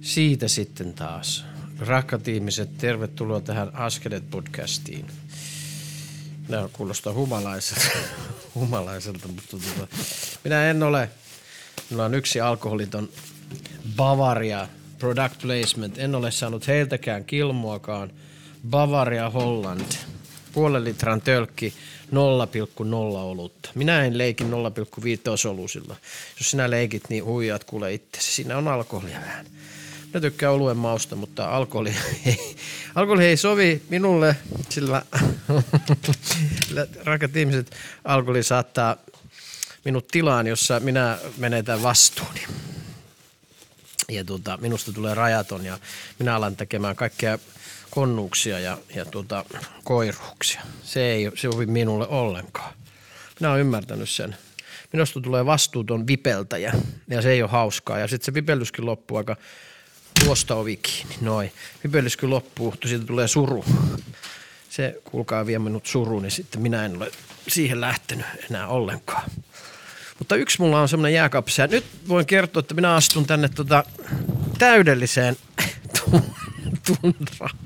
Siitä sitten taas. Rakkaat ihmiset, tervetuloa tähän Askeleet podcastiin. Nämä kuulostaa humalaiselta, humalaiselta mutta tuota, minä en ole. Minulla on yksi alkoholiton Bavaria product placement. En ole saanut heiltäkään kilmuakaan. Bavaria Holland. Puolen litran tölkki 0,0 olutta. Minä en leiki 0,5 olusilla. Jos sinä leikit, niin huijaat kuule itsesi. Siinä on alkoholia vähän. Mä tykkään oluen mausta, mutta alkoholi ei, alkoholi ei sovi minulle, sillä rakat ihmiset, alkoholi saattaa minut tilaan, jossa minä menetän vastuuni. Ja tuota, minusta tulee rajaton ja minä alan tekemään kaikkea konnuuksia ja, ja tuota, koiruuksia. Se ei sovi minulle ollenkaan. Minä olen ymmärtänyt sen. Minusta tulee vastuuton vipeltäjä ja se ei ole hauskaa. Ja sitten se vipellyskin loppuu aika tuosta ovi kiinni, noin. Vipellys kyllä loppuu, siitä tulee suru. Se kuulkaa vie minut suruun, niin sitten minä en ole siihen lähtenyt enää ollenkaan. Mutta yksi mulla on semmoinen jääkaapissa. Nyt voin kertoa, että minä astun tänne tota täydelliseen tundraan.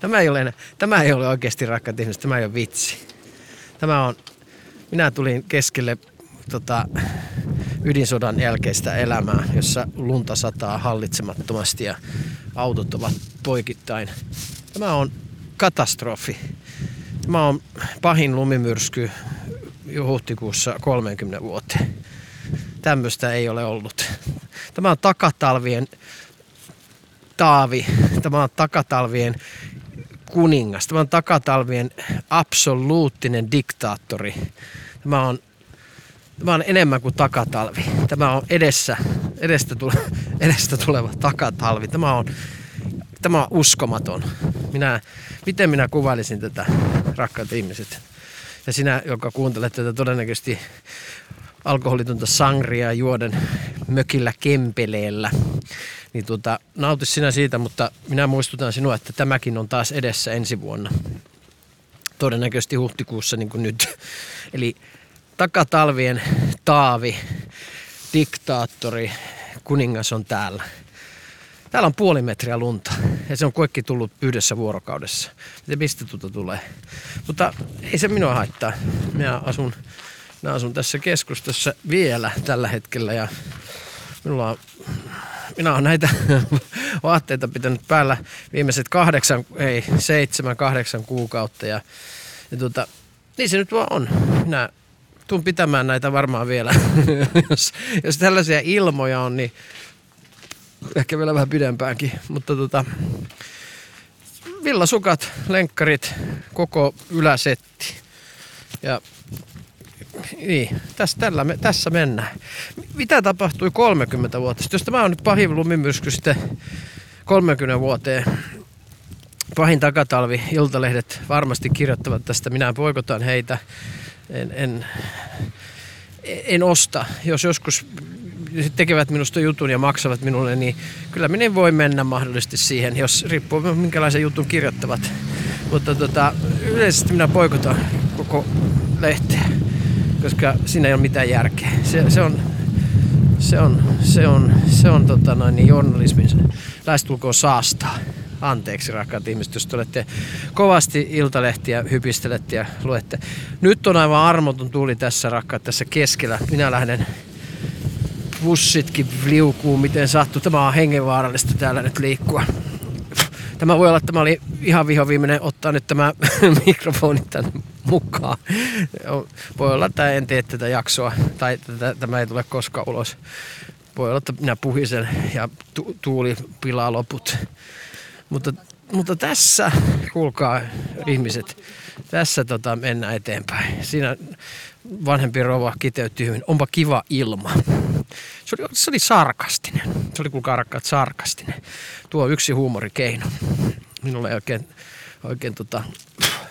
Tämä ei ole, tämä ei ole oikeasti rakkaat ihmiset, tämä ei ole vitsi. Tämä on, minä tulin keskelle tota, ydinsodan jälkeistä elämää, jossa lunta sataa hallitsemattomasti ja autot ovat poikittain. Tämä on katastrofi. Tämä on pahin lumimyrsky huhtikuussa 30 vuoteen. Tämmöistä ei ole ollut. Tämä on takatalvien taavi. Tämä on takatalvien kuningas. Tämä on takatalvien absoluuttinen diktaattori. Tämä on On enemmän kuin takatalvi. Tämä on edessä, edestä, tule, edestä tuleva takatalvi. Tämä on, tämä on uskomaton. Minä, miten minä kuvailisin tätä, rakkaat ihmiset? Ja sinä, joka kuuntelet tätä todennäköisesti alkoholitonta sangria juoden mökillä kempeleellä, niin tuota, nauti sinä siitä, mutta minä muistutan sinua, että tämäkin on taas edessä ensi vuonna. Todennäköisesti huhtikuussa niin kuin nyt. Eli takatalvien taavi, diktaattori, kuningas on täällä. Täällä on puoli metriä lunta ja se on kaikki tullut yhdessä vuorokaudessa. Miten mistä tuota tulee? Mutta ei se minua haittaa. Minä asun, minä asun tässä keskustassa vielä tällä hetkellä ja minulla on, minä olen näitä vaatteita pitänyt päällä viimeiset kahdeksan, ei seitsemän, kahdeksan kuukautta ja, ja tuota, niin se nyt vaan on. Minä tuun pitämään näitä varmaan vielä. jos, jos tällaisia ilmoja on, niin ehkä vielä vähän pidempäänkin. Mutta tota, villasukat, lenkkarit, koko yläsetti. Ja niin, tässä, tällä me, tässä mennään. Mitä tapahtui 30 vuotta sitten? Jos tämä on nyt pahin lumimyrsky sitten 30 vuoteen, pahin takatalvi, iltalehdet varmasti kirjoittavat tästä. Minä poikotan heitä en, en, en osta. Jos joskus tekevät minusta jutun ja maksavat minulle, niin kyllä minä voi mennä mahdollisesti siihen, jos riippuu minkälaisen jutun kirjoittavat. Mutta tota, yleisesti minä poikotan koko lehteä, koska siinä ei ole mitään järkeä. Se, se on, se on, se on, se on tota noin, niin journalismin lähestulkoon saastaa anteeksi rakkaat ihmiset, jos te olette kovasti iltalehtiä hypistelette ja luette. Nyt on aivan armoton tuuli tässä rakkaat tässä keskellä. Minä lähden bussitkin liukuu, miten sattuu. Tämä on hengenvaarallista täällä nyt liikkua. Tämä voi olla, että tämä oli ihan vihoviimeinen ottaa nyt tämä mikrofoni tänne mukaan. Voi olla, että en tee tätä jaksoa tai tämä ei tule koskaan ulos. Voi olla, että minä puhisen ja tu- tuuli pilaa loput. Mutta, mutta tässä, kuulkaa ihmiset, tässä tota, mennään eteenpäin. Siinä vanhempi rouva kiteytti hyvin, onpa kiva ilma. Se oli, se oli sarkastinen. Se oli kuulkaa rakkaat sarkastinen. Tuo yksi huumorikeino. Minulle ei oikein, oikein tota,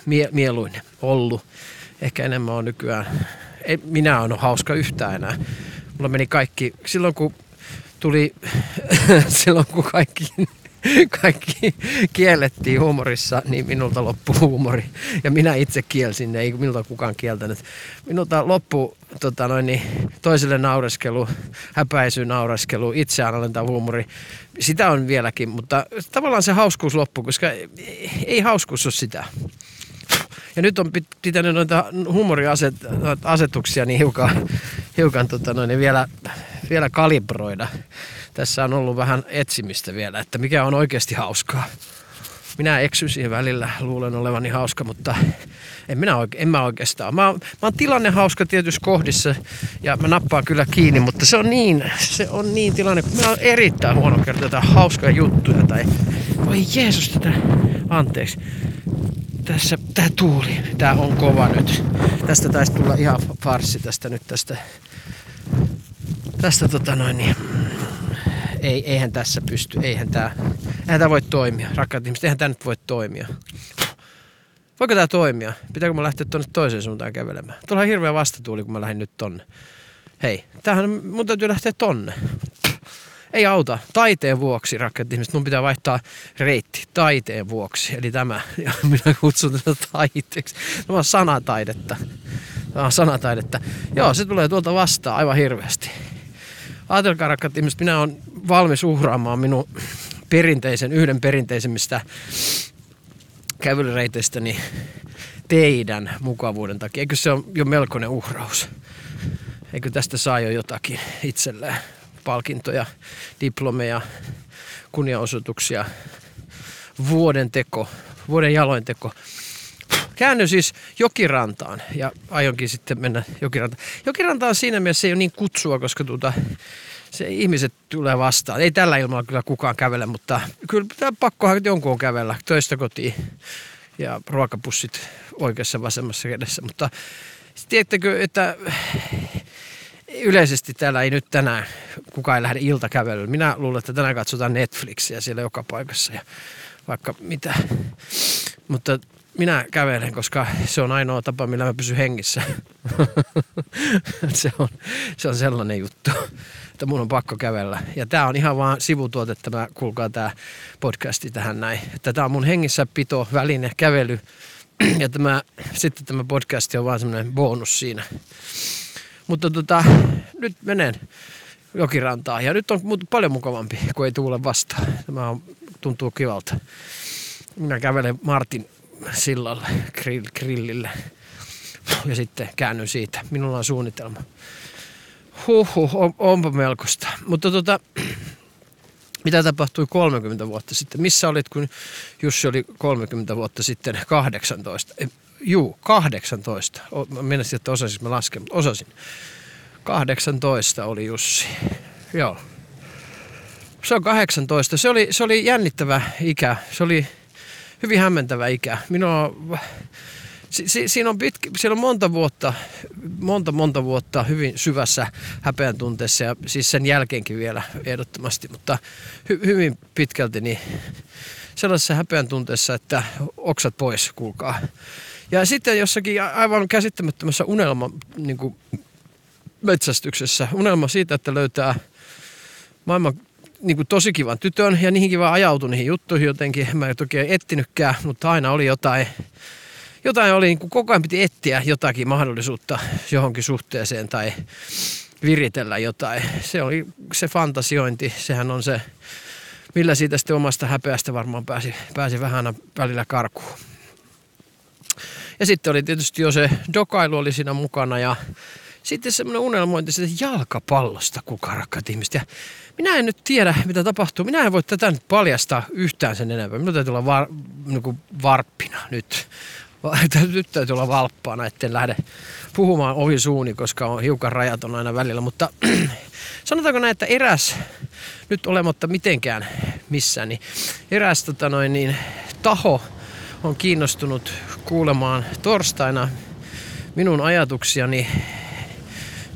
mie, mieluinen ollut. Ehkä enemmän on nykyään. Ei, minä olen hauska yhtään enää. Mulla meni kaikki, silloin kun tuli, silloin kun kaikki kaikki kiellettiin huumorissa, niin minulta loppui huumori. Ja minä itse kielsin, ei minulta kukaan kieltänyt. Minulta loppui tota noin, niin, toiselle naureskelu, häpäisy naureskelu, itseanalenta huumori. Sitä on vieläkin, mutta tavallaan se hauskuus loppui, koska ei hauskuus ole sitä. Ja nyt on pitänyt noita huumoriasetuksia niin hiukan, hiukan tota noin, vielä, vielä kalibroida tässä on ollut vähän etsimistä vielä, että mikä on oikeasti hauskaa. Minä eksyn siihen välillä, luulen olevani hauska, mutta en, minä oike, en mä oikeastaan. Mä, mä oon tilanne hauska tietyissä kohdissa ja mä nappaan kyllä kiinni, mutta se on niin, se on niin tilanne, mä oon erittäin huono kertoa jotain hauskaa juttuja tai voi Jeesus tätä, anteeksi. Tässä, tää tuuli, tää on kova nyt. Tästä taisi tulla ihan farsi tästä nyt tästä, tästä tota noin niin, ei, eihän tässä pysty, eihän tämä, eihän tämä voi toimia. Rakkaat ihmiset, eihän tämä nyt voi toimia. Voiko tämä toimia? Pitääkö mä lähteä tuonne toiseen suuntaan kävelemään? On hirveä vastatuuli, kun mä lähdin nyt tonne. Hei, tämähän mun täytyy lähteä tonne. Ei auta. Taiteen vuoksi, rakkaat ihmiset. Mun pitää vaihtaa reitti. Taiteen vuoksi. Eli tämä. Ja minä kutsun tätä taiteeksi. Tämä on sanataidetta. Tämä on sanataidetta. Joo, se tulee tuolta vastaan aivan hirveästi. Ajatelkaa rakkaat ihmiset, minä olen valmis uhraamaan minun perinteisen, yhden perinteisemmistä kävelyreitteistäni teidän mukavuuden takia. Eikö se ole jo melkoinen uhraus? Eikö tästä saa jo jotakin itselleen? Palkintoja, diplomeja, kunniaosoituksia, vuoden teko, vuoden jaloin teko. Käännyin siis Jokirantaan ja aionkin sitten mennä Jokirantaan. Jokiranta on siinä mielessä ei ole niin kutsua, koska tuota, se ihmiset tulee vastaan. Ei tällä ilmalla kyllä kukaan kävele, mutta kyllä pitää pakkohan jonkun kävellä töistä kotiin ja ruokapussit oikeassa vasemmassa kädessä. Mutta tiedättekö, että yleisesti täällä ei nyt tänään kukaan ei lähde iltakävelyyn. Minä luulen, että tänään katsotaan Netflixiä siellä joka paikassa ja vaikka mitä. Mutta minä kävelen, koska se on ainoa tapa, millä mä pysyn hengissä. se, on, se on sellainen juttu, että mun on pakko kävellä. Ja tää on ihan vaan sivutuote, tämä, kuulkaa tämä podcasti tähän näin. Että tää on mun hengissä pito, väline, kävely. ja tämä, sitten tämä podcasti on vaan semmoinen bonus siinä. Mutta tota, nyt menen jokirantaan. Ja nyt on paljon mukavampi, kun ei tuule vastaan. Tämä on, tuntuu kivalta. Minä kävelen Martin sillalle, grill, grillille. Ja sitten käännyn siitä. Minulla on suunnitelma. Huhhuh, on, onpa melkoista. Mutta tota, mitä tapahtui 30 vuotta sitten? Missä olit, kun Jussi oli 30 vuotta sitten 18? Juu, 18. Mä menisin, että osasin mä lasken, mutta osasin. 18 oli Jussi. Joo. Se on 18. Se oli, se oli jännittävä ikä. Se oli hyvin hämmentävä ikä. Minua si, si, siinä on pitkä, siellä on monta vuotta, monta monta vuotta hyvin syvässä häpeän tunteessa ja siis sen jälkeenkin vielä ehdottomasti, mutta hy, hyvin pitkälti niin sellaisessa häpeän tunteessa, että oksat pois, kuulkaa. Ja sitten jossakin aivan käsittämättömässä unelma niin kuin metsästyksessä, unelma siitä, että löytää maailman niin kuin tosi kivan tytön ja niihinkin vaan ajautui niihin juttuihin jotenkin. Mä en toki etsinytkään, mutta aina oli jotain, jotain oli, niin kuin koko ajan piti etsiä jotakin mahdollisuutta johonkin suhteeseen tai viritellä jotain. Se oli se fantasiointi, sehän on se, millä siitä sitten omasta häpeästä varmaan pääsi, pääsi vähän välillä karkuun. Ja sitten oli tietysti jo se dokailu oli siinä mukana ja sitten semmoinen unelmointi siitä jalkapallosta, kuka rakkaat ihmiset. Ja minä en nyt tiedä, mitä tapahtuu. Minä en voi tätä nyt paljastaa yhtään sen enempää. Minun täytyy olla var, niin varppina nyt. Nyt täytyy olla valppaana, etten lähde puhumaan ohi suuni, koska on hiukan rajaton aina välillä. Mutta sanotaanko näin, että eräs, nyt olematta mitenkään missään, niin eräs tota noin, niin, taho on kiinnostunut kuulemaan torstaina minun ajatuksiani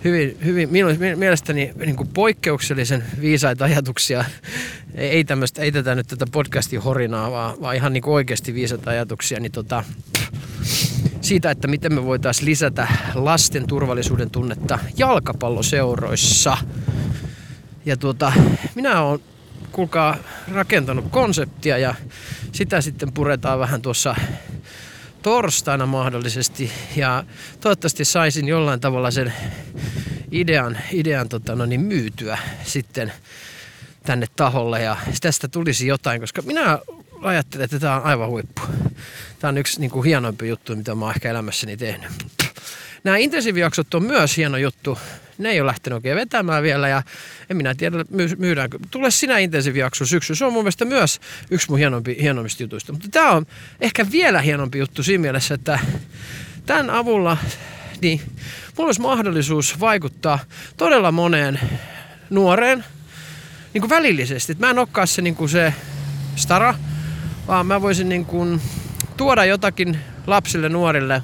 hyvin, hyvin minun mielestäni niin kuin poikkeuksellisen viisaita ajatuksia. Ei, tämmöistä, ei tätä nyt tätä podcastin horinaa, vaan, vaan ihan niin kuin oikeasti viisaita ajatuksia. Niin tota, siitä, että miten me voitaisiin lisätä lasten turvallisuuden tunnetta jalkapalloseuroissa. Ja tuota, minä olen kuulkaa rakentanut konseptia ja sitä sitten puretaan vähän tuossa torstaina mahdollisesti ja toivottavasti saisin jollain tavalla sen idean, idean tota, no niin, myytyä sitten tänne taholle ja tästä tulisi jotain, koska minä ajattelen, että tämä on aivan huippu. Tämä on yksi niin kuin, hienoimpi juttu, mitä mä oon ehkä elämässäni tehnyt. Nämä intensiivijaksot on myös hieno juttu. Ne ei ole lähtenyt oikein vetämään vielä ja en minä tiedä myydäänkö. Tule sinä intensiivijakso syksy. Se on mun mielestä myös yksi mun hienompi, hienommista jutuista. Mutta tämä on ehkä vielä hienompi juttu siinä mielessä, että tämän avulla niin mulla olisi mahdollisuus vaikuttaa todella moneen nuoreen niin kuin välillisesti. Et mä en olekaan se, niin kuin se stara, vaan mä voisin niin kuin tuoda jotakin lapsille, nuorille,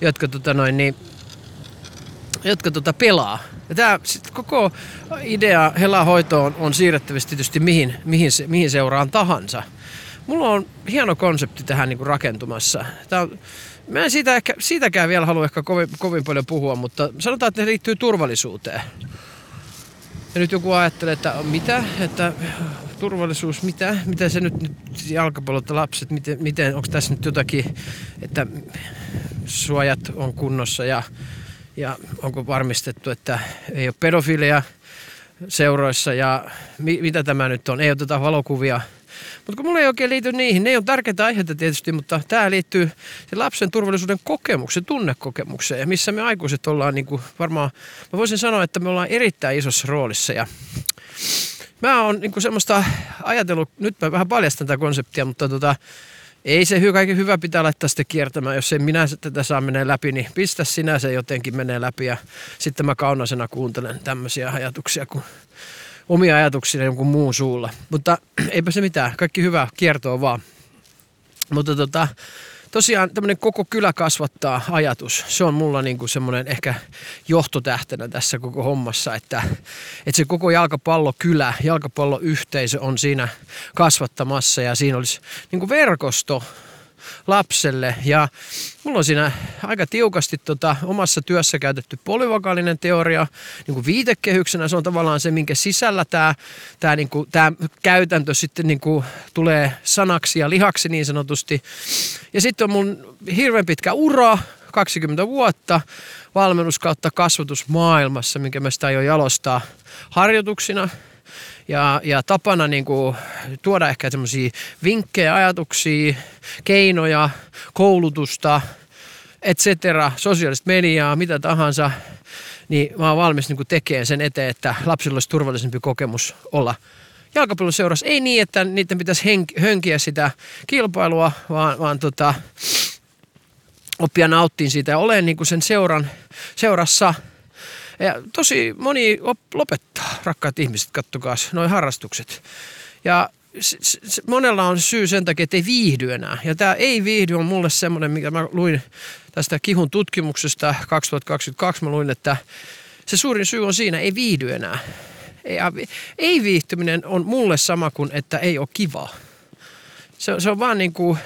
jotka, tota noin, niin, jotka tota pelaa. Ja sit koko idea helahoitoon on siirrettävissä tietysti mihin, mihin, se, mihin seuraan tahansa. Mulla on hieno konsepti tähän niin kuin rakentumassa. Tää on, Mä en siitä ehkä, siitäkään vielä halua ehkä kovin, kovin paljon puhua, mutta sanotaan, että ne liittyy turvallisuuteen. Ja nyt joku ajattelee, että mitä, että turvallisuus, mitä, mitä se nyt, nyt jalkapallot lapset, miten, miten onko tässä nyt jotakin, että suojat on kunnossa ja, ja onko varmistettu, että ei ole pedofilia seuroissa? Ja mi, mitä tämä nyt on, ei oteta valokuvia. Mutta kun mulla ei oikein liity niihin, ne on tärkeitä aiheita tietysti, mutta tämä liittyy se lapsen turvallisuuden kokemukseen, tunnekokemukseen, ja missä me aikuiset ollaan niin kuin varmaan, mä voisin sanoa, että me ollaan erittäin isossa roolissa. Ja mä oon niin semmoista ajatellut, nyt mä vähän paljastan tätä konseptia, mutta tota, ei se hyvä, kaiken hyvä pitää laittaa sitten kiertämään. Jos ei minä tätä saa menee läpi, niin pistä sinä se jotenkin menee läpi. Ja sitten mä kaunasena kuuntelen tämmöisiä ajatuksia, kun omia ajatuksia jonkun muun suulla. Mutta eipä se mitään, kaikki hyvä, kiertoa vaan. Mutta tota, tosiaan tämmöinen koko kylä kasvattaa ajatus. Se on mulla niinku semmoinen ehkä johtotähtenä tässä koko hommassa, että, että se koko jalkapallokylä, jalkapalloyhteisö on siinä kasvattamassa ja siinä olisi niinku verkosto, lapselle. Ja mulla on siinä aika tiukasti tota, omassa työssä käytetty polyvokaalinen teoria niin kuin viitekehyksenä. Se on tavallaan se, minkä sisällä tämä tää, niin tää käytäntö sitten niin kuin, tulee sanaksi ja lihaksi niin sanotusti. Ja sitten on mun hirveän pitkä ura, 20 vuotta valmennus kautta kasvatusmaailmassa, minkä mä sitä aion jalostaa harjoituksina – ja, ja tapana niin kuin, tuoda ehkä semmoisia vinkkejä, ajatuksia, keinoja, koulutusta, et cetera, sosiaalista mediaa, mitä tahansa, niin mä oon valmis niin tekemään sen eteen, että lapsilla olisi turvallisempi kokemus olla jalkapalloseurassa. Ei niin, että niiden pitäisi hönkiä sitä kilpailua, vaan, vaan tota, oppia nauttiin siitä ja olen niin sen seuran, seurassa – ja tosi moni lopettaa, rakkaat ihmiset, kattokaa noin harrastukset. Ja monella on syy sen takia, että ei viihdy enää. Ja tämä ei viihdy on mulle semmoinen, mikä mä luin tästä Kihun tutkimuksesta 2022. Mä luin, että se suurin syy on siinä, ei viihdy enää. Ei, viihtyminen on mulle sama kuin, että ei ole kivaa. Se, se on vaan niin kuin,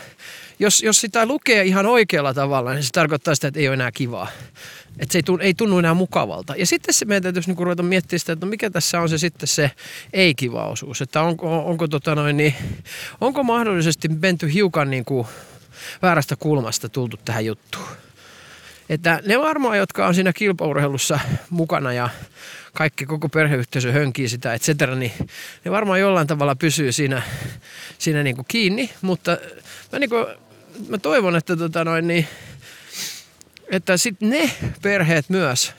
jos, jos sitä lukee ihan oikealla tavalla, niin se tarkoittaa sitä, että ei ole enää kivaa. Että se ei tunnu, ei tunnu enää mukavalta. Ja sitten se meidän täytyisi niinku ruveta miettimään sitä, että no mikä tässä on se sitten se ei-kiva osuus. Että onko, onko, tota noin, niin, onko mahdollisesti menty hiukan niin kuin väärästä kulmasta tultu tähän juttuun. Että ne varmaan, jotka on siinä kilpaurheilussa mukana ja kaikki koko perheyhteisö hönkii sitä, et cetera, niin ne varmaan jollain tavalla pysyy siinä, siinä niin kuin kiinni. Mutta mä, niin kuin, mä toivon, että tota noin, niin, että sitten ne perheet myös,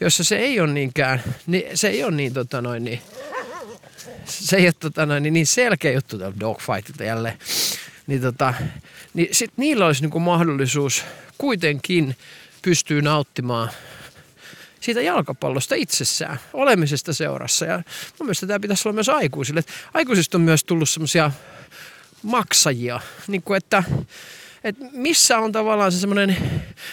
jossa se ei ole niinkään, niin se ei ole niin, tota noin, niin se ei ole tota noin, niin, niin selkeä juttu tällä dogfightilta jälleen. Niin, tota, niin sit niillä olisi niinku mahdollisuus kuitenkin pystyy nauttimaan siitä jalkapallosta itsessään, olemisesta seurassa. Ja mun mielestä tämä pitäisi olla myös aikuisille. Aikuisista on myös tullut semmoisia maksajia, niin kuin että että missä on tavallaan se semmoinen,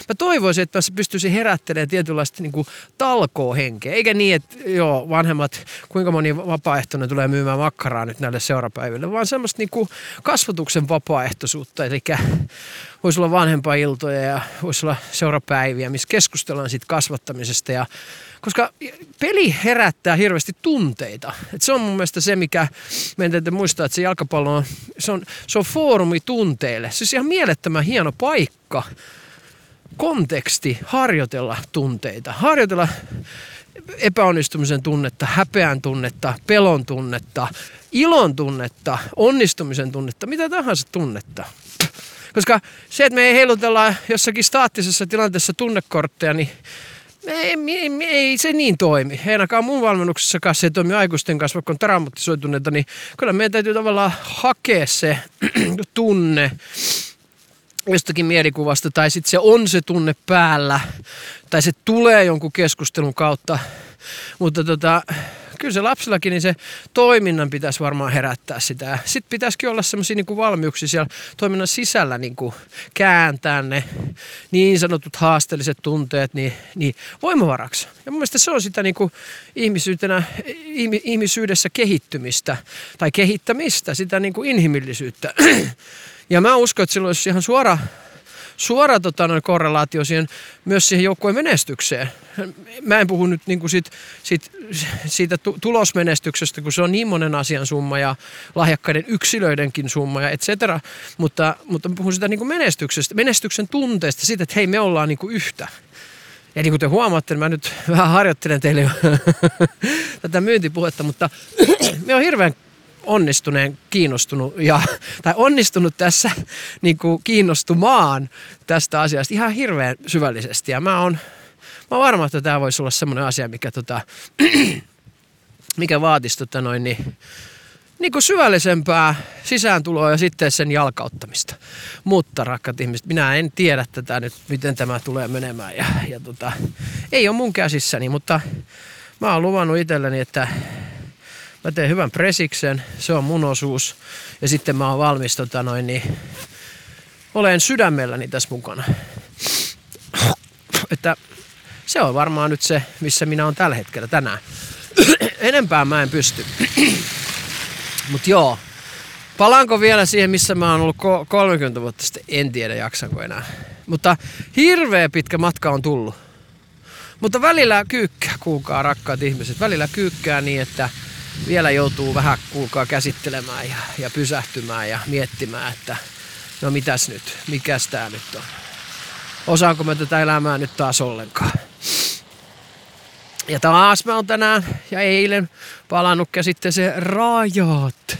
mä toivoisin, että mä pystyisin herättelemään tietynlaista niin talkoohenkeä, eikä niin, että joo, vanhemmat, kuinka moni vapaaehtoinen tulee myymään makkaraa nyt näille seurapäiville, vaan semmoista niin kuin kasvatuksen vapaaehtoisuutta, eli voisi olla vanhempailtoja ja voisi olla seurapäiviä, missä keskustellaan siitä kasvattamisesta ja koska peli herättää hirveästi tunteita. Et se on mun mielestä se, mikä meidän täytyy muistaa, että se jalkapallo on, se on, se on foorumi tunteille. Se on ihan mielettömän hieno paikka, konteksti harjoitella tunteita. Harjoitella epäonnistumisen tunnetta, häpeän tunnetta, pelon tunnetta, ilon tunnetta, onnistumisen tunnetta, mitä tahansa tunnetta. Koska se, että me ei heilutella jossakin staattisessa tilanteessa tunnekortteja, niin ei, ei, ei se niin toimi. Ei ainakaan mun valmennuksessa se toimi aikuisten kanssa, vaikka on traumatisoituneita, niin kyllä meidän täytyy tavallaan hakea se tunne jostakin mielikuvasta, tai sitten se on se tunne päällä, tai se tulee jonkun keskustelun kautta. Mutta tota, kyllä se lapsillakin, niin se toiminnan pitäisi varmaan herättää sitä. Sitten pitäisikin olla semmoisia niin valmiuksia siellä toiminnan sisällä niin kuin kääntää ne niin sanotut haasteelliset tunteet niin, niin voimavaraksi. Ja mun mielestä se on sitä niin kuin ihmisyytenä, ihmisyydessä kehittymistä tai kehittämistä, sitä niin kuin inhimillisyyttä. Ja mä uskon, että silloin olisi ihan suora suora tota, noin korrelaatio siihen, myös siihen joukkueen menestykseen. Mä en puhu nyt niin kuin siitä, siitä, siitä tulosmenestyksestä, kun se on niin monen asian summa ja lahjakkaiden yksilöidenkin summa ja et cetera, mutta, mutta mä puhun sitä niin kuin menestyksestä, menestyksen tunteesta, siitä, että hei me ollaan niin kuin yhtä. Ja niin kuin te huomaatte, niin mä nyt vähän harjoittelen teille tätä myyntipuhetta, mutta me on hirveän onnistuneen kiinnostunut ja, tai onnistunut tässä niin kuin kiinnostumaan tästä asiasta ihan hirveän syvällisesti. Ja mä oon, mä oon varma, että tämä voisi olla semmoinen asia, mikä, tota, mikä vaatisi tota noin, niin, niin kuin syvällisempää sisääntuloa ja sitten sen jalkauttamista. Mutta rakkaat ihmiset, minä en tiedä tätä nyt, miten tämä tulee menemään. Ja, ja tota, ei ole mun käsissäni, mutta mä oon luvannut itselleni, että Mä teen hyvän presiksen, se on mun osuus. Ja sitten mä oon valmis tota noin, niin olen sydämelläni tässä mukana. Että se on varmaan nyt se, missä minä on tällä hetkellä tänään. Enempää mä en pysty. Mut joo, palaanko vielä siihen, missä mä oon ollut 30 vuotta sitten? En tiedä, jaksanko enää. Mutta hirveä pitkä matka on tullut. Mutta välillä kyykkää, kuulkaa rakkaat ihmiset. Välillä kyykkää niin, että vielä joutuu vähän kuulkaa käsittelemään ja, ja pysähtymään ja miettimään, että no mitäs nyt, mikäs tää nyt on. Osaanko mä tätä elämää nyt taas ollenkaan. Ja taas mä oon tänään ja eilen palannut se rajat.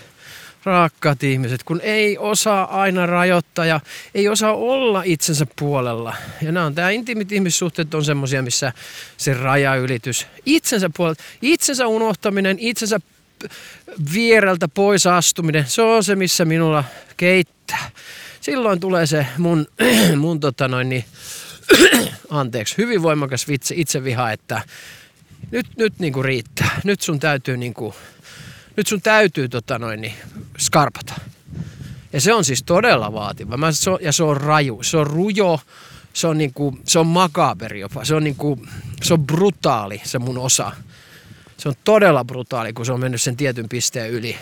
Rakkaat ihmiset, kun ei osaa aina rajoittaa ja ei osaa olla itsensä puolella. Ja nämä on tämä intiimit ihmissuhteet on semmosia, missä se rajaylitys, itsensä puolelta, itsensä unohtaminen, itsensä viereltä pois astuminen, se on se, missä minulla keittää. Silloin tulee se mun, mun tota noin niin, anteeksi, hyvin voimakas vitsi, itseviha, että nyt, nyt niin kuin riittää. Nyt sun täytyy niin kuin, nyt sun täytyy tota noin niin, skarpata. Ja se on siis todella vaativa. Mä, se on, ja se on raju, se on rujo, se on, niin kuin, se on makaberi jopa, se on, niin kuin, se on brutaali se mun osa se on todella brutaali, kun se on mennyt sen tietyn pisteen yli.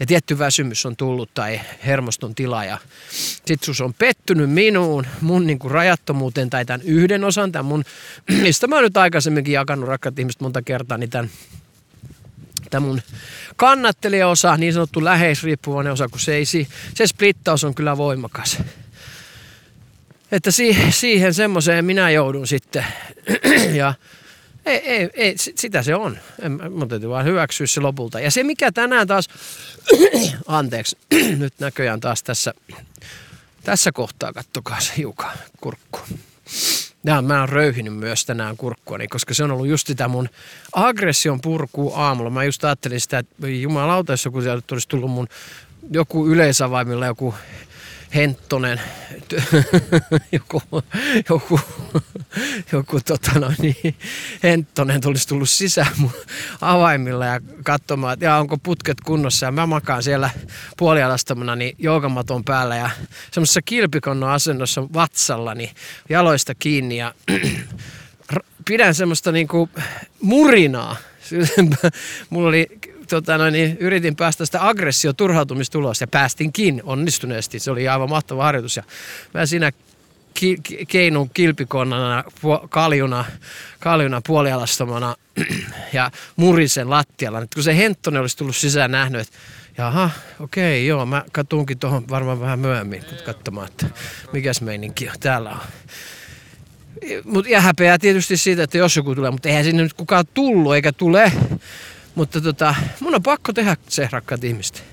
Ja tietty väsymys on tullut tai hermoston tila. Ja sit sus on pettynyt minuun, mun niin kuin rajattomuuteen tai tämän yhden osan, tämän mun, mistä mä oon nyt aikaisemminkin jakanut rakkaat ihmiset monta kertaa, niin tämän tämä mun kannattelijaosa, niin sanottu läheisriippuvainen osa, kun se, ei, se splittaus on kyllä voimakas. Että siihen semmoiseen minä joudun sitten. ja ei, ei, ei, sitä se on. En, mun täytyy vaan hyväksyä se lopulta. Ja se mikä tänään taas, anteeksi, nyt näköjään taas tässä, tässä kohtaa, kattokaa se hiukan kurkku. Ja mä oon röyhinyt myös tänään kurkkua, koska se on ollut just sitä mun aggression purkuu aamulla. Mä just ajattelin sitä, että jumalauta, jos joku sieltä olisi tullut mun joku yleisavaimilla joku Henttonen, joku, joku, joku tota no niin, Henttonen tulisi tullut sisään mun avaimilla ja katsomaan, että onko putket kunnossa. Ja mä makaan siellä puolialastamana niin joogamaton päällä ja semmoisessa kilpikonnon asennossa vatsalla niin jaloista kiinni ja pidän semmoista niinku murinaa. Mulla oli tota niin yritin päästä sitä aggressio turhautumistulosta ja päästinkin onnistuneesti. Se oli aivan mahtava harjoitus ja mä siinä ki, ki, keinun kilpikonnana, kaljuna, kaljuna puolialastomana ja murisen lattialla. Nyt kun se Henttonen olisi tullut sisään nähnyt, että jaha, okei, joo, mä katunkin tuohon varmaan vähän myöhemmin katsomaan, että mikäs meininki on. Täällä on Mut, ja häpeää tietysti siitä, että jos joku tulee, mutta eihän sinne nyt kukaan tullut eikä tule. Mutta tota, mun on pakko tehdä se, rakkaat ihmiset.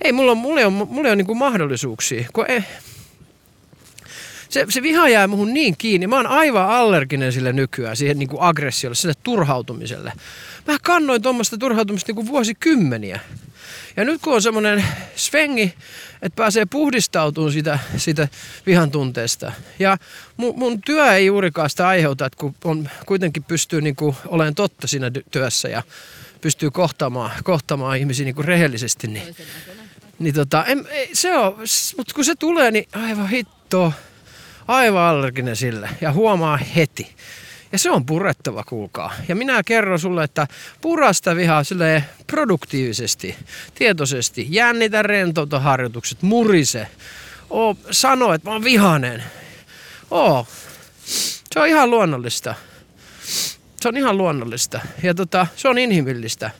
Ei, mulla on, mulla on, mulla on niinku mahdollisuuksia. Kun ei, se, se viha jää muhun niin kiinni. Mä oon aivan allerginen sille nykyään, siihen niin kuin aggressiolle, sille turhautumiselle. Mä kannoin tuommoista turhautumista niin kuin vuosikymmeniä. Ja nyt kun on semmoinen svengi, että pääsee puhdistautumaan sitä, sitä vihan tunteesta. Ja mun, mun työ ei juurikaan sitä aiheuta, että kun on, kuitenkin pystyy niin kuin olemaan totta siinä työssä ja pystyy kohtaamaan, kohtaamaan ihmisiä niin kuin rehellisesti, niin, niin tota, en, ei, se on, mutta kun se tulee, niin aivan hitto, aivan allerginen sille ja huomaa heti. Ja se on purettava, kuulkaa. Ja minä kerron sulle, että purasta vihaa sille produktiivisesti, tietoisesti. Jännitä rentouta harjoitukset, murise. Oo, sano, että mä oon vihanen. Oo. Se on ihan luonnollista. Se on ihan luonnollista. Ja tota, se on inhimillistä.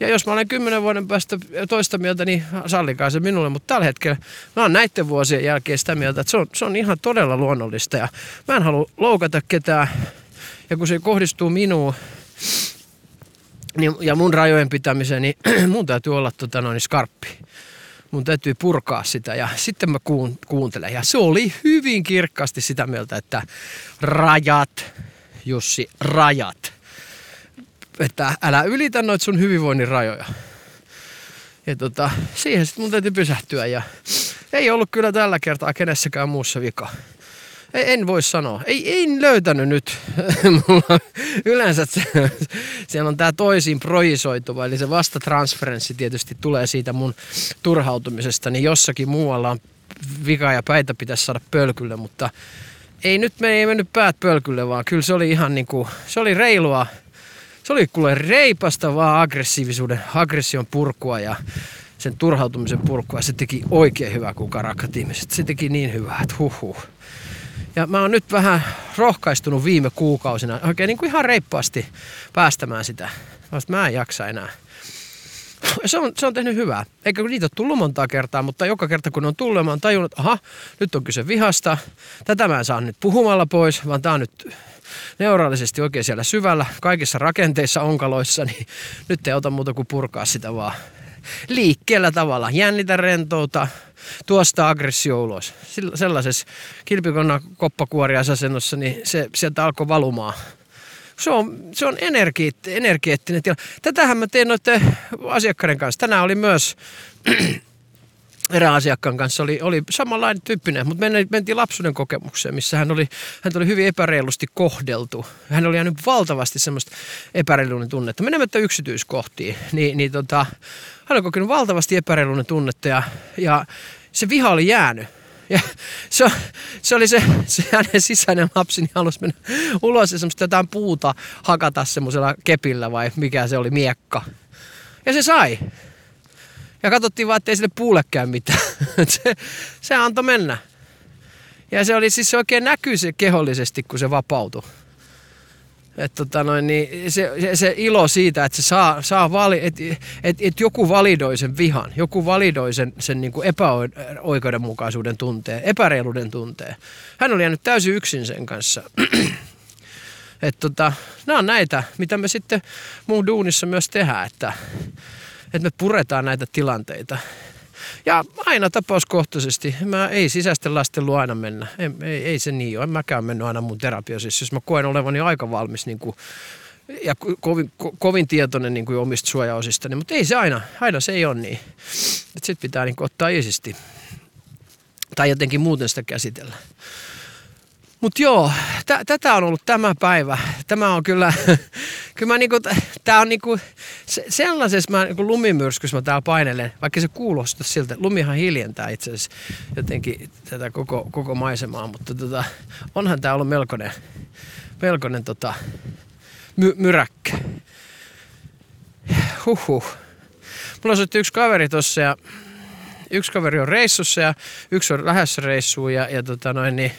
Ja jos mä olen kymmenen vuoden päästä toista mieltä, niin sallikaa se minulle. Mutta tällä hetkellä mä oon näiden vuosien jälkeen sitä mieltä, että se on, se on ihan todella luonnollista. Ja mä en halua loukata ketään ja kun se kohdistuu minuun niin, ja mun rajojen pitämiseen, niin mun täytyy olla tota noin, skarppi. Mun täytyy purkaa sitä ja sitten mä kuun, kuuntelen. Ja se oli hyvin kirkkaasti sitä mieltä, että rajat, Jussi, rajat. Että älä ylitä noita sun hyvinvoinnin rajoja. Ja tota, siihen sitten mun täytyy pysähtyä ja ei ollut kyllä tällä kertaa kenessäkään muussa vika. En voi sanoa. Ei, en löytänyt nyt. Mulla yleensä se, siellä on tämä toisin projisoituva, eli se vastatransferenssi tietysti tulee siitä mun turhautumisesta, niin jossakin muualla on vika ja päitä pitäisi saada pölkylle, mutta ei nyt me ei mennyt päät pölkylle, vaan kyllä se oli ihan niinku, se oli reilua. Se oli kuule reipasta vaan aggressiivisuuden, aggression purkua ja sen turhautumisen purkua. Se teki oikein hyvää kukarakat ihmiset. Se teki niin hyvää, että huhhuh. Ja mä oon nyt vähän rohkaistunut viime kuukausina oikein niin kuin ihan reippaasti päästämään sitä. Mä en jaksa enää. Se on, se on tehnyt hyvää. Eikä niitä ole tullut montaa kertaa, mutta joka kerta kun on tullut, mä oon tajunnut, että aha, nyt on kyse vihasta. Tätä mä en saa nyt puhumalla pois, vaan tää on nyt neuraalisesti oikein siellä syvällä, kaikissa rakenteissa, onkaloissa, niin nyt ei ota muuta kuin purkaa sitä vaan liikkeellä tavalla. Jännitä rentouta, tuosta aggressio ulos. Sellaisessa kilpikonnan koppakuoriasasennossa, niin se sieltä alkoi valumaan. Se on, se on energi, energeettinen tila. Tätähän mä teen noiden asiakkaiden kanssa. Tänään oli myös erään asiakkaan kanssa oli, oli samanlainen tyyppinen, mutta mentiin lapsuuden kokemukseen, missä hän oli, hän oli hyvin epäreilusti kohdeltu. Hän oli jäänyt valtavasti semmoista epäreiluuden tunnetta. Menemättä yksityiskohtiin, niin, niin tota, hän oli kokenut valtavasti epäreiluuden tunnetta ja, ja se viha oli jäänyt. Ja se, se oli se, se hänen sisäinen lapsi, niin halusi mennä ulos ja semmoista jotain puuta hakata semmoisella kepillä vai mikä se oli, miekka. Ja se sai. Ja katsottiin vaan, ettei sille puulle mitään. se, se antoi mennä. Ja se oli siis se oikein näkyy se kehollisesti, kun se vapautui. Et tota noin, niin se, se, se, ilo siitä, että se saa, saa vali, että et, et joku validoi sen vihan, joku validoi sen, sen niin kuin epäoikeudenmukaisuuden tunteen, epäreiluuden tunteen. Hän oli jäänyt täysin yksin sen kanssa. Et tota, nämä on näitä, mitä me sitten muun duunissa myös tehdään, että että me puretaan näitä tilanteita. Ja aina tapauskohtaisesti. Mä ei sisäisten lasten luo aina mennä. Ei, ei, ei se niin ole. En mäkään mennyt aina mun terapiassa. Jos mä koen olevani aika valmis niin kuin, ja kovin, ko, kovin tietoinen niin kuin omista suojaosista, niin, mutta ei se aina, aina se ei ole niin. Sitten pitää niin kuin, ottaa isisti. Tai jotenkin muuten sitä käsitellä. Mutta joo, t- tätä on ollut tämä päivä. Tämä on kyllä, kyllä mä niinku, tää on niinku, se, sellaisessa mä niinku lumimyrskyssä mä täällä painelen, vaikka se kuulostaa siltä, lumihan hiljentää itse asiassa jotenkin tätä koko, koko maisemaa, mutta tota, onhan tää ollut melkoinen, melkoinen tota, my, myräkkä. Huhhuh. Mulla soitti yksi kaveri tossa ja yksi kaveri on reissussa ja yksi on lähdössä reissuun ja, ja tota noin, niin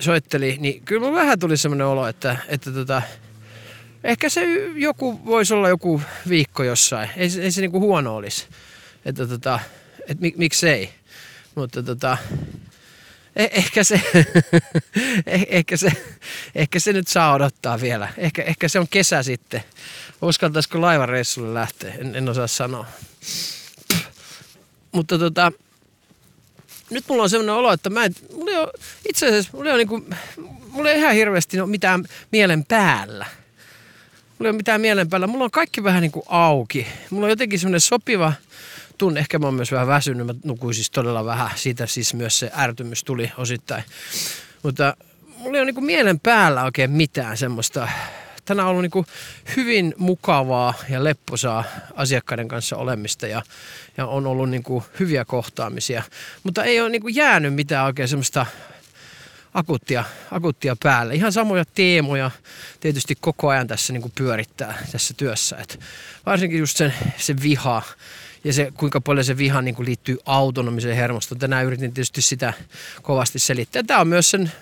soitteli, niin kyllä mulla vähän tuli semmoinen olo, että, että tota, ehkä se joku voisi olla joku viikko jossain. Ei, ei se niinku huono olisi. Että tota, et mik, miksei. Mutta tota, eh, ehkä se, eh, ehkä, se, ehkä se nyt saa odottaa vielä. Ehkä, ehkä se on kesä sitten. Uskaltaisiko laivareissulle lähteä? En, en osaa sanoa. Mutta tota, nyt mulla on sellainen olo, että mä en, mulla ei ole, itse asiassa mulla ei ole, niinku, mulla ei ihan hirveästi ole mitään mielen päällä. Mulla ei ole mitään mielen päällä. Mulla on kaikki vähän niin kuin auki. Mulla on jotenkin semmoinen sopiva tunne. Ehkä mä oon myös vähän väsynyt. Mä nukuin siis todella vähän. Siitä siis myös se ärtymys tuli osittain. Mutta mulla ei ole niin kuin mielen päällä oikein mitään semmoista tänään on ollut niin hyvin mukavaa ja lepposaa asiakkaiden kanssa olemista ja, ja on ollut niin hyviä kohtaamisia. Mutta ei ole niin jäänyt mitään oikein semmoista akuuttia, akuuttia päälle. Ihan samoja teemoja tietysti koko ajan tässä niin pyörittää tässä työssä. Et varsinkin just sen, se viha ja se, kuinka paljon se viha niin liittyy autonomiseen hermostoon. Tänään yritin tietysti sitä kovasti selittää. Tämä on myös sen,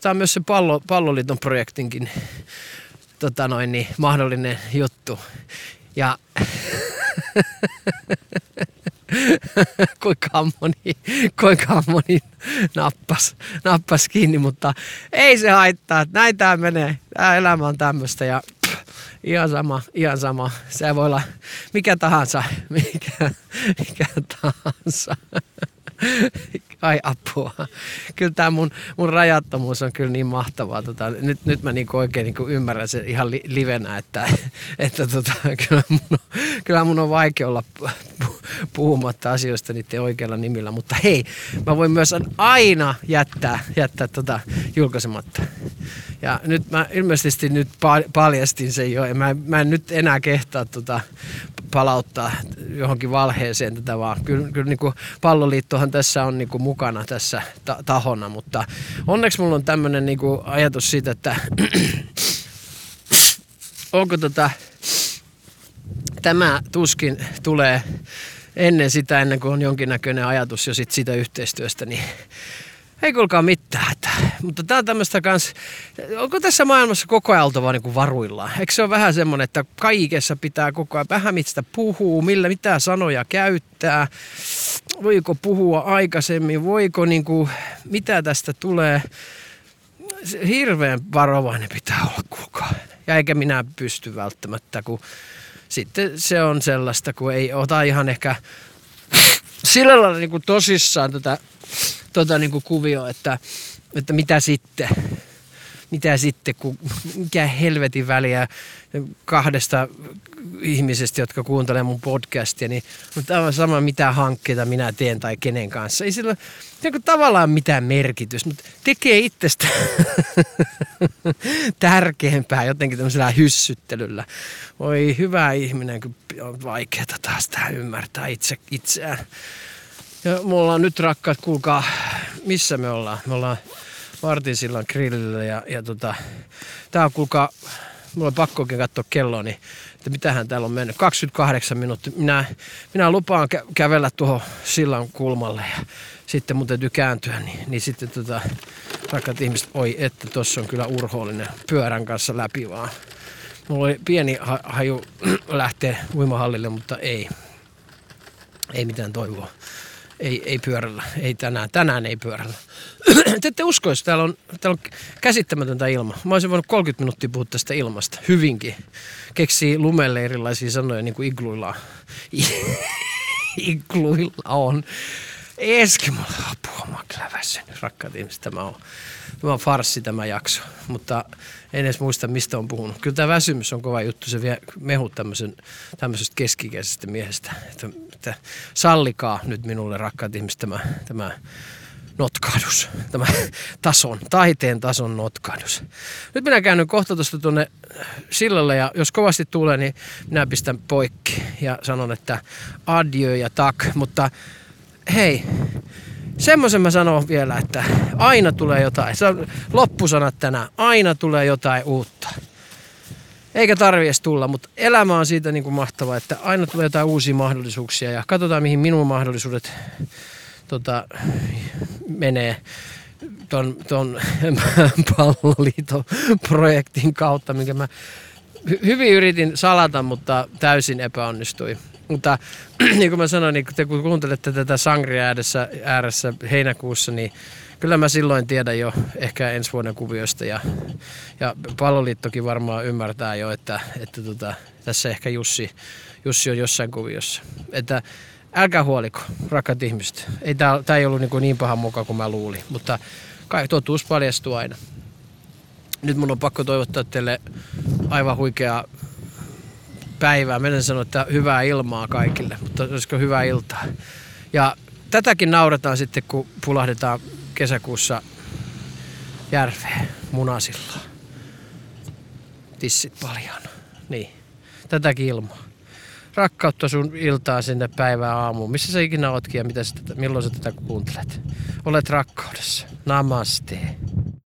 tämä on myös se pallo, palloliiton projektinkin tota noin, niin, mahdollinen juttu. Ja kuinka moni, kuinka moni nappas, nappas kiinni, mutta ei se haittaa. Näin tämä menee. Tämä elämä on tämmöistä ja ihan sama, ihan sama. Se voi olla mikä tahansa, mikä, mikä tahansa. Ai apua. Kyllä tämä mun, mun rajattomuus on kyllä niin mahtavaa. Tota, nyt, nyt mä niinku oikein niinku ymmärrän sen ihan li, livenä, että, että tota, kyllä, mun kyllä mun on vaikea olla puhumatta asioista niiden oikealla nimillä. Mutta hei, mä voin myös aina jättää, jättää tota julkaisematta. Ja nyt mä ilmeisesti nyt paljastin sen jo. Mä, mä en nyt enää kehtaa tota palauttaa johonkin valheeseen tätä vaan. Kyllä, kyllä niin kuin palloliittohan tässä on niin kuin mukana tässä ta- tahona, mutta onneksi mulla on tämmöinen niin kuin ajatus siitä, että onko tota, tämä tuskin tulee ennen sitä, ennen kuin on jonkinnäköinen ajatus jo sit siitä yhteistyöstä, niin ei kuulkaa mitään. Että, mutta tämä on tämmöistä kans, onko tässä maailmassa koko ajan oltava niin varuillaan? Eikö se ole vähän semmoinen, että kaikessa pitää koko ajan vähän mistä puhuu, millä mitä sanoja käyttää, voiko puhua aikaisemmin, voiko niin kuin, mitä tästä tulee. Hirveän varovainen pitää olla kukaan. Ja eikä minä pysty välttämättä, kun sitten se on sellaista, kun ei ota ihan ehkä sillä lailla niin tosissaan tätä tota niin kuin kuvio, että, että mitä sitten, mitä sitten, kun mikä helvetin väliä kahdesta ihmisestä, jotka kuuntelee mun podcastia, niin mutta aivan sama mitä hankkeita minä teen tai kenen kanssa. Ei sillä ole tavallaan mitään merkitys, mutta tekee itsestä tärkeämpää jotenkin tämmöisellä hyssyttelyllä. Voi hyvä ihminen, kun on vaikeaa taas tähän ymmärtää itse, itseään. Ja mulla on nyt rakkaat, kuulkaa, missä me ollaan? Me ollaan Martinsillan grillillä ja, ja tota, tää on kuulkaa, mulla on pakko oikein katsoa kelloa, niin että mitähän täällä on mennyt. 28 minuuttia. Minä, minä lupaan kä- kävellä tuohon sillan kulmalle ja sitten mun täytyy kääntyä, niin, niin sitten tota, rakkaat ihmiset, oi että tuossa on kyllä urhoollinen pyörän kanssa läpi vaan. Mulla oli pieni haju lähteä uimahallille, mutta ei. Ei mitään toivoa ei, ei pyörällä. Ei tänään. Tänään ei pyörällä. Te ette usko, jos täällä on, täällä on käsittämätöntä ilma. Mä olisin voinut 30 minuuttia puhua tästä ilmasta. Hyvinkin. Keksii lumelle erilaisia sanoja, niin kuin igluilla. igluilla on. Eskimo. Apua, mä oon väsynyt, rakkaat ihmiset. Tämä on, tämä on farssi tämä jakso. Mutta en edes muista, mistä on puhunut. Kyllä tämä väsymys on kova juttu. Se vie mehut tämmöisen, tämmöisestä keskikäisestä miehestä. Että, että sallikaa nyt minulle, rakkaat ihmiset, tämä, tämä notkahdus, tämä tason, taiteen tason notkahdus. Nyt minä käyn kohta tuosta tuonne sillalle ja jos kovasti tulee, niin minä pistän poikki ja sanon, että adieu ja tak, mutta hei, semmoisen mä sanon vielä, että aina tulee jotain, se on loppusanat tänään, aina tulee jotain uutta. Eikä tarvi edes tulla, mutta elämä on siitä niin kuin mahtava, että aina tulee jotain uusia mahdollisuuksia ja katsotaan mihin minun mahdollisuudet tota, menee ton, ton palloliiton projektin kautta, minkä mä hyvin yritin salata, mutta täysin epäonnistui. Mutta niin kuin mä sanoin, niin kun te kun kuuntelette tätä Sangria ääressä, ääressä heinäkuussa, niin kyllä mä silloin tiedän jo ehkä ensi vuoden kuvioista ja, ja palloliittokin varmaan ymmärtää jo, että, että tota, tässä ehkä Jussi, Jussi on jossain kuviossa. Että älkää huoliko, rakkaat ihmiset. Ei, tää, tää ei ollut niin, niin paha mukaan kuin mä luulin, mutta kai totuus paljastuu aina. Nyt mun on pakko toivottaa teille aivan huikeaa päivää. Mä en sano, että hyvää ilmaa kaikille, mutta olisiko hyvää iltaa. Ja tätäkin nauretaan sitten, kun pulahdetaan kesäkuussa järveen munasilla. Tissit paljon. Niin, tätäkin ilmaa. Rakkautta sun iltaa sinne päivään aamuun. Missä sä ikinä ootkin ja mitä sä milloin sä tätä kuuntelet? Olet rakkaudessa. Namaste.